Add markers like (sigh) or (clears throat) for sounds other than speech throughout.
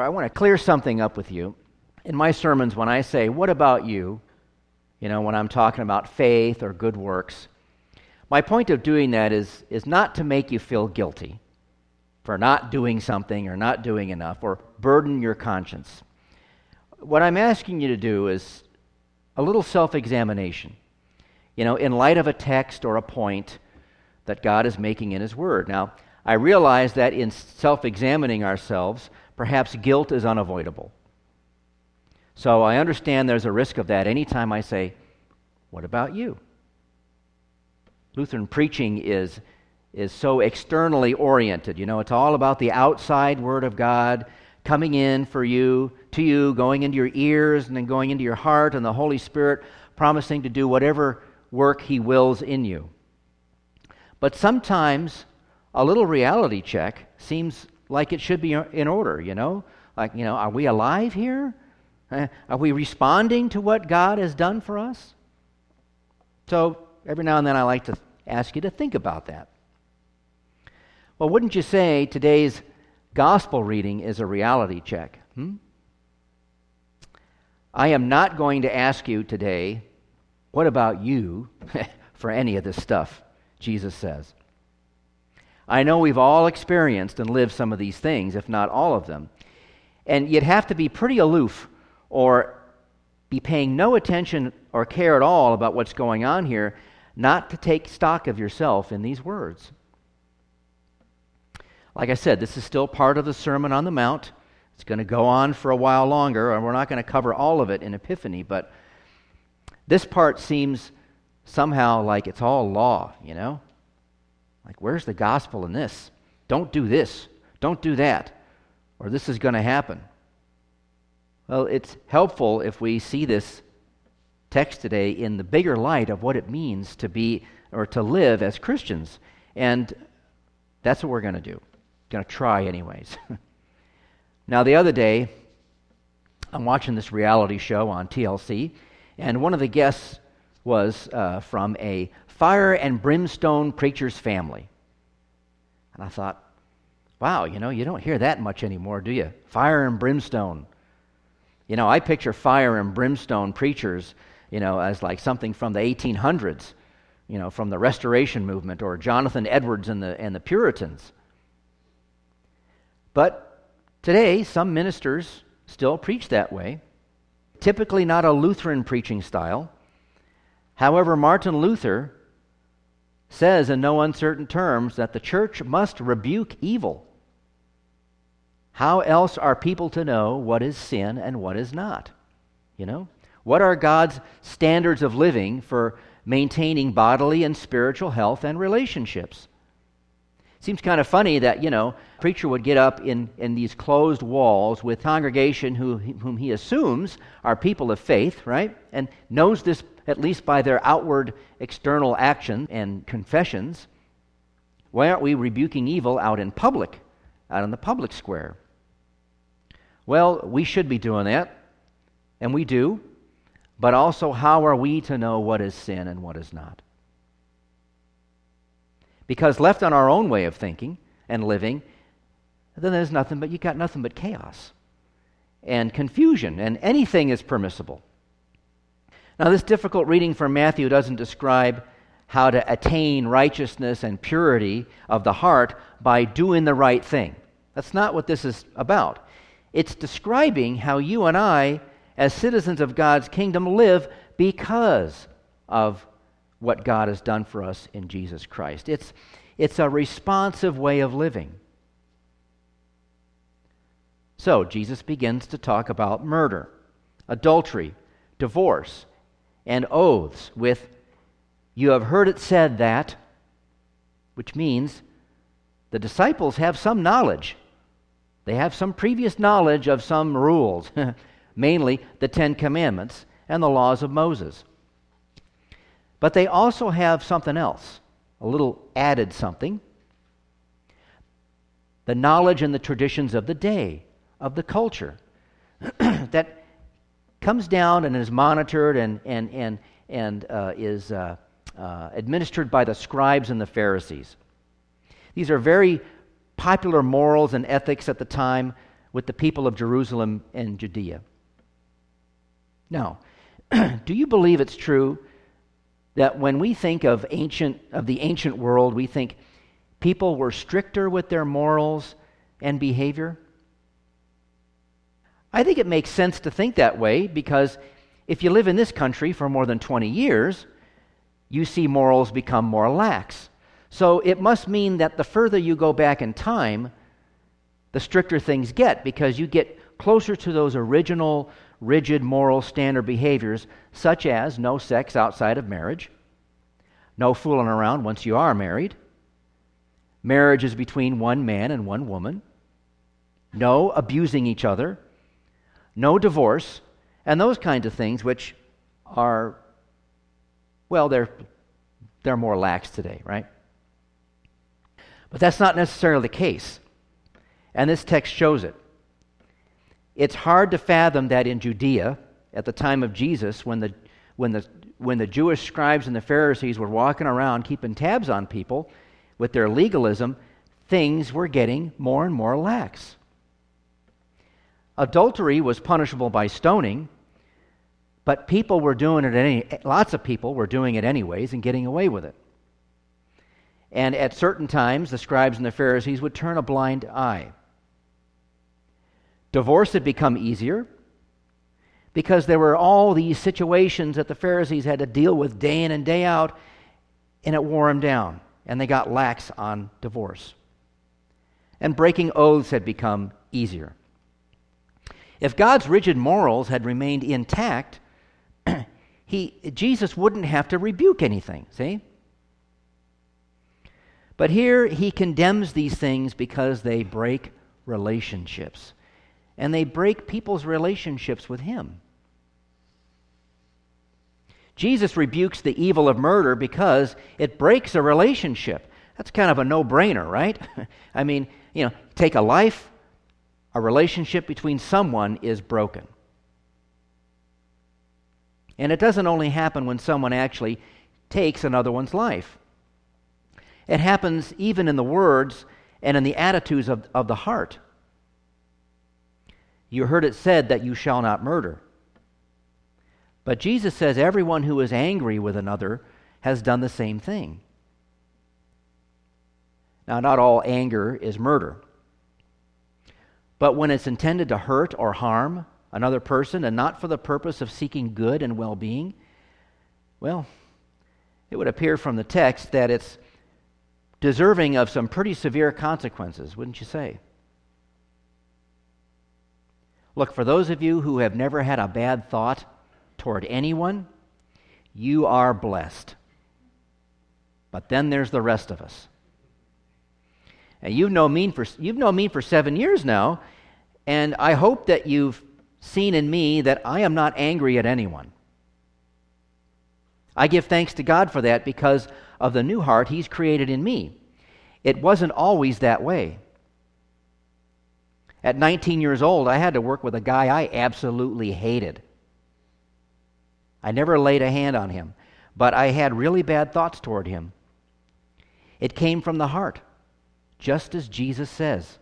I want to clear something up with you. In my sermons, when I say, What about you? you know, when I'm talking about faith or good works, my point of doing that is, is not to make you feel guilty for not doing something or not doing enough or burden your conscience. What I'm asking you to do is a little self examination, you know, in light of a text or a point that God is making in His Word. Now, I realize that in self examining ourselves, perhaps guilt is unavoidable. So I understand there's a risk of that anytime I say, What about you? Lutheran preaching is, is so externally oriented. You know, it's all about the outside Word of God coming in for you, to you, going into your ears, and then going into your heart, and the Holy Spirit promising to do whatever work He wills in you. But sometimes a little reality check seems like it should be in order, you know? Like, you know, are we alive here? Eh, are we responding to what God has done for us? So every now and then I like to ask you to think about that. Well, wouldn't you say today's gospel reading is a reality check? Hmm? I am not going to ask you today, what about you, (laughs) for any of this stuff, Jesus says. I know we've all experienced and lived some of these things, if not all of them. And you'd have to be pretty aloof or be paying no attention or care at all about what's going on here not to take stock of yourself in these words. Like I said, this is still part of the Sermon on the Mount. It's going to go on for a while longer, and we're not going to cover all of it in Epiphany, but this part seems somehow like it's all law, you know? Like, where's the gospel in this? Don't do this. Don't do that. Or this is going to happen. Well, it's helpful if we see this text today in the bigger light of what it means to be or to live as Christians. And that's what we're going to do. Going to try, anyways. (laughs) now, the other day, I'm watching this reality show on TLC, and one of the guests was uh, from a fire and brimstone preacher's family. And I thought, wow, you know, you don't hear that much anymore, do you? Fire and brimstone. You know, I picture fire and brimstone preachers, you know, as like something from the 1800s, you know, from the Restoration Movement or Jonathan Edwards and the, and the Puritans. But today, some ministers still preach that way. Typically, not a Lutheran preaching style. However, Martin Luther says in no uncertain terms that the church must rebuke evil. How else are people to know what is sin and what is not? You know? What are God's standards of living for maintaining bodily and spiritual health and relationships? Seems kind of funny that, you know, a preacher would get up in, in these closed walls with congregation who, whom he assumes are people of faith, right? And knows this at least by their outward external action and confessions. Why aren't we rebuking evil out in public, out in the public square? Well, we should be doing that, and we do, but also how are we to know what is sin and what is not? Because left on our own way of thinking and living, then there's nothing but you got nothing but chaos and confusion, and anything is permissible. Now, this difficult reading from Matthew doesn't describe how to attain righteousness and purity of the heart by doing the right thing. That's not what this is about. It's describing how you and I, as citizens of God's kingdom, live because of what God has done for us in Jesus Christ. It's, it's a responsive way of living. So, Jesus begins to talk about murder, adultery, divorce, and oaths with, You have heard it said that, which means the disciples have some knowledge they have some previous knowledge of some rules, (laughs) mainly the Ten Commandments and the laws of Moses. But they also have something else, a little added something the knowledge and the traditions of the day, of the culture, (clears throat) that comes down and is monitored and, and, and, and uh, is uh, uh, administered by the scribes and the Pharisees. These are very popular morals and ethics at the time, with the people of Jerusalem and Judea. Now, (clears throat) do you believe it's true that when we think of ancient of the ancient world, we think people were stricter with their morals and behavior? I think it makes sense to think that way because if you live in this country for more than 20 years, you see morals become more lax. So it must mean that the further you go back in time, the stricter things get because you get closer to those original rigid moral standard behaviors, such as no sex outside of marriage, no fooling around once you are married, marriage is between one man and one woman, no abusing each other, no divorce, and those kinds of things which are, well, they're, they're more lax today, right? But that's not necessarily the case. And this text shows it. It's hard to fathom that in Judea, at the time of Jesus, when the, when the, when the Jewish scribes and the Pharisees were walking around keeping tabs on people with their legalism, things were getting more and more lax. Adultery was punishable by stoning, but people were doing it any, lots of people were doing it anyways and getting away with it. And at certain times, the scribes and the Pharisees would turn a blind eye. Divorce had become easier because there were all these situations that the Pharisees had to deal with day in and day out, and it wore them down, and they got lax on divorce. And breaking oaths had become easier. If God's rigid morals had remained intact, (clears throat) he, Jesus wouldn't have to rebuke anything, see? But here he condemns these things because they break relationships and they break people's relationships with Him. Jesus rebukes the evil of murder because it breaks a relationship. That's kind of a no brainer, right? (laughs) I mean, you know, take a life, a relationship between someone is broken. And it doesn't only happen when someone actually takes another one's life, it happens even in the words and in the attitudes of, of the heart. You heard it said that you shall not murder. But Jesus says everyone who is angry with another has done the same thing. Now, not all anger is murder. But when it's intended to hurt or harm another person and not for the purpose of seeking good and well being, well, it would appear from the text that it's deserving of some pretty severe consequences, wouldn't you say? Look, for those of you who have never had a bad thought toward anyone, you are blessed. But then there's the rest of us. And you've known me for, you've known me for seven years now, and I hope that you've seen in me that I am not angry at anyone. I give thanks to God for that because of the new heart He's created in me. It wasn't always that way. At 19 years old, I had to work with a guy I absolutely hated. I never laid a hand on him, but I had really bad thoughts toward him. It came from the heart, just as Jesus says.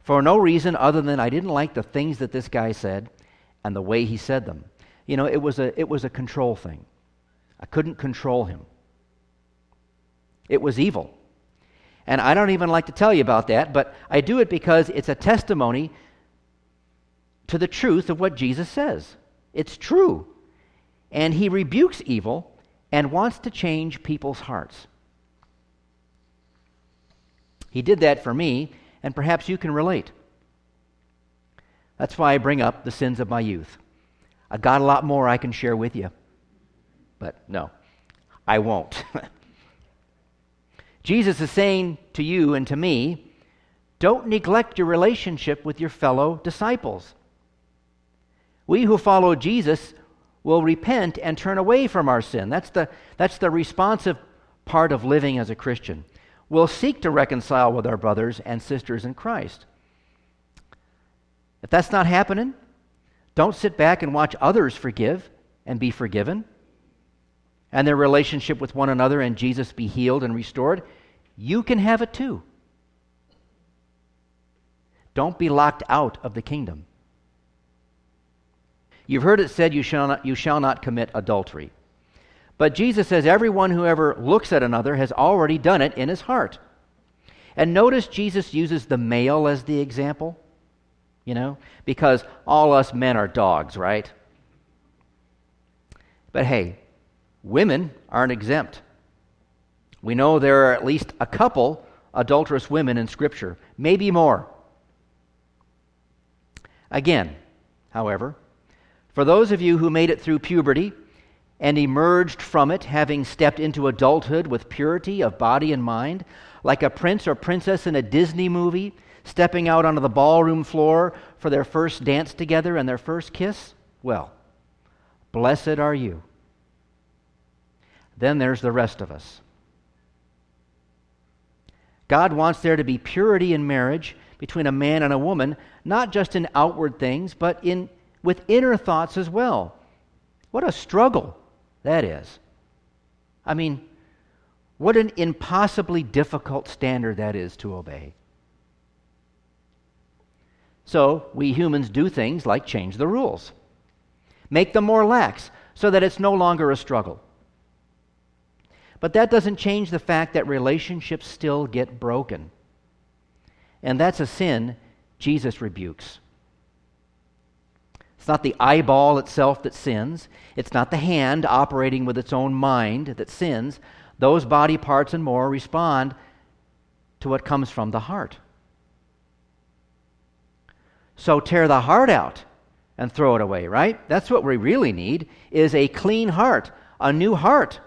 For no reason other than I didn't like the things that this guy said and the way he said them. You know, it was a, it was a control thing. I couldn't control him. It was evil. And I don't even like to tell you about that, but I do it because it's a testimony to the truth of what Jesus says. It's true. And he rebukes evil and wants to change people's hearts. He did that for me, and perhaps you can relate. That's why I bring up the sins of my youth. I've got a lot more I can share with you, but no, I won't. (laughs) Jesus is saying to you and to me, don't neglect your relationship with your fellow disciples. We who follow Jesus will repent and turn away from our sin. That's the, that's the responsive part of living as a Christian. We'll seek to reconcile with our brothers and sisters in Christ. If that's not happening, don't sit back and watch others forgive and be forgiven and their relationship with one another and Jesus be healed and restored you can have it too. Don't be locked out of the kingdom. You've heard it said, you shall not, you shall not commit adultery. But Jesus says, everyone who ever looks at another has already done it in his heart. And notice Jesus uses the male as the example, you know, because all us men are dogs, right? But hey, women aren't exempt. We know there are at least a couple adulterous women in Scripture, maybe more. Again, however, for those of you who made it through puberty and emerged from it having stepped into adulthood with purity of body and mind, like a prince or princess in a Disney movie, stepping out onto the ballroom floor for their first dance together and their first kiss, well, blessed are you. Then there's the rest of us. God wants there to be purity in marriage between a man and a woman, not just in outward things, but in with inner thoughts as well. What a struggle that is. I mean, what an impossibly difficult standard that is to obey. So, we humans do things like change the rules, make them more lax so that it's no longer a struggle. But that doesn't change the fact that relationships still get broken. And that's a sin Jesus rebukes. It's not the eyeball itself that sins. It's not the hand operating with its own mind that sins. Those body parts and more respond to what comes from the heart. So tear the heart out and throw it away, right? That's what we really need is a clean heart, a new heart.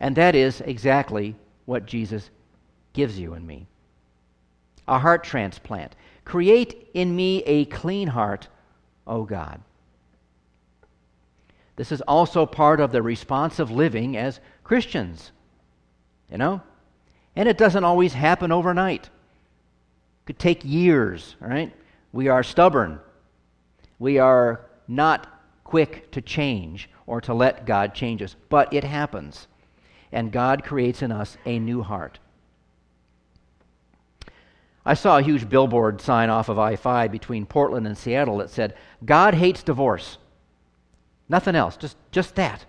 And that is exactly what Jesus gives you and me. A heart transplant. Create in me a clean heart, O God. This is also part of the responsive living as Christians. You know? And it doesn't always happen overnight. It could take years, right? We are stubborn. We are not quick to change or to let God change us, but it happens. And God creates in us a new heart. I saw a huge billboard sign off of I 5 between Portland and Seattle that said, God hates divorce. Nothing else, just, just that.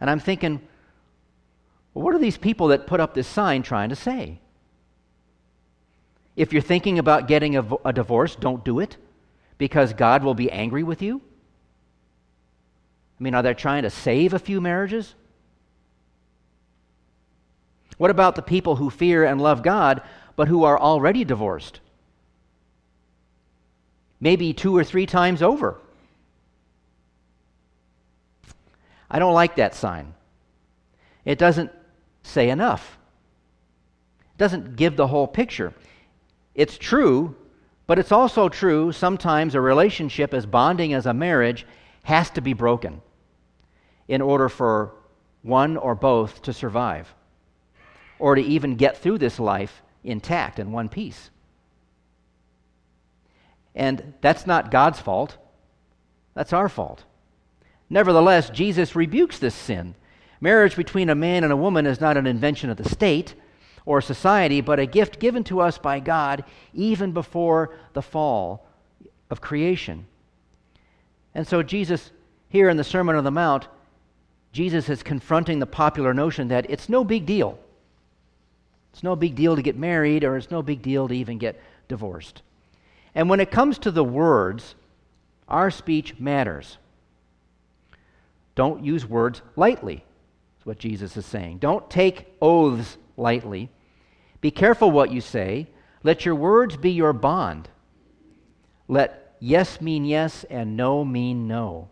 And I'm thinking, well, what are these people that put up this sign trying to say? If you're thinking about getting a, a divorce, don't do it because God will be angry with you. I mean, are they trying to save a few marriages? What about the people who fear and love God but who are already divorced. Maybe two or three times over. I don't like that sign. It doesn't say enough, it doesn't give the whole picture. It's true, but it's also true sometimes a relationship as bonding as a marriage has to be broken in order for one or both to survive or to even get through this life intact in one piece. And that's not God's fault, that's our fault. Nevertheless, Jesus rebukes this sin. Marriage between a man and a woman is not an invention of the state or society, but a gift given to us by God even before the fall of creation. And so, Jesus, here in the Sermon on the Mount, Jesus is confronting the popular notion that it's no big deal it's no big deal to get married, or it's no big deal to even get divorced. And when it comes to the words, our speech matters. Don't use words lightly, is what Jesus is saying. Don't take oaths lightly. Be careful what you say. Let your words be your bond. Let yes mean yes and no mean no.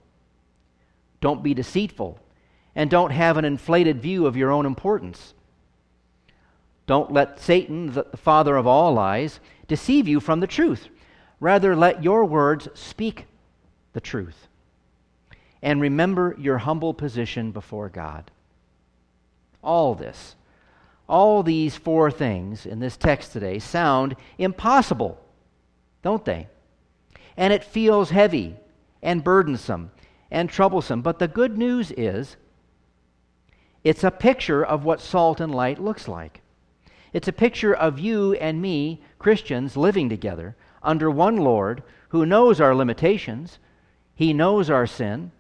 Don't be deceitful, and don't have an inflated view of your own importance. Don't let Satan, the father of all lies, deceive you from the truth. Rather, let your words speak the truth. And remember your humble position before God. All this, all these four things in this text today sound impossible, don't they? And it feels heavy and burdensome and troublesome. But the good news is it's a picture of what salt and light looks like. It's a picture of you and me, Christians, living together under one Lord who knows our limitations, He knows our sin,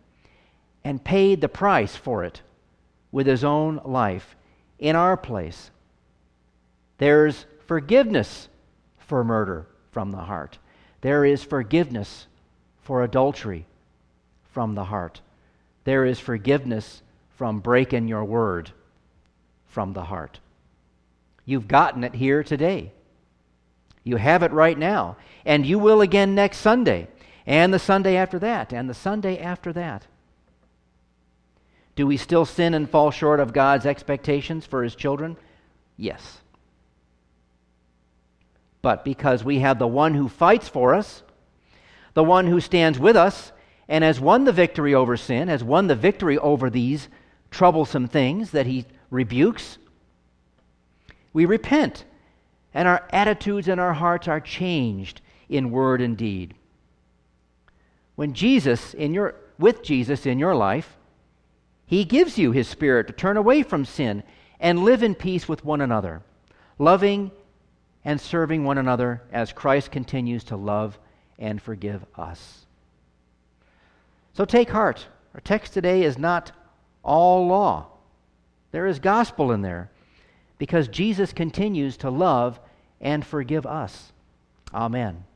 and paid the price for it with His own life in our place. There's forgiveness for murder from the heart, there is forgiveness for adultery from the heart, there is forgiveness from breaking your word from the heart. You've gotten it here today. You have it right now. And you will again next Sunday, and the Sunday after that, and the Sunday after that. Do we still sin and fall short of God's expectations for His children? Yes. But because we have the one who fights for us, the one who stands with us, and has won the victory over sin, has won the victory over these troublesome things that He rebukes, we repent, and our attitudes and our hearts are changed in word and deed. When Jesus in your with Jesus in your life, he gives you his spirit to turn away from sin and live in peace with one another, loving and serving one another as Christ continues to love and forgive us. So take heart. Our text today is not all law. There is gospel in there because Jesus continues to love and forgive us. Amen.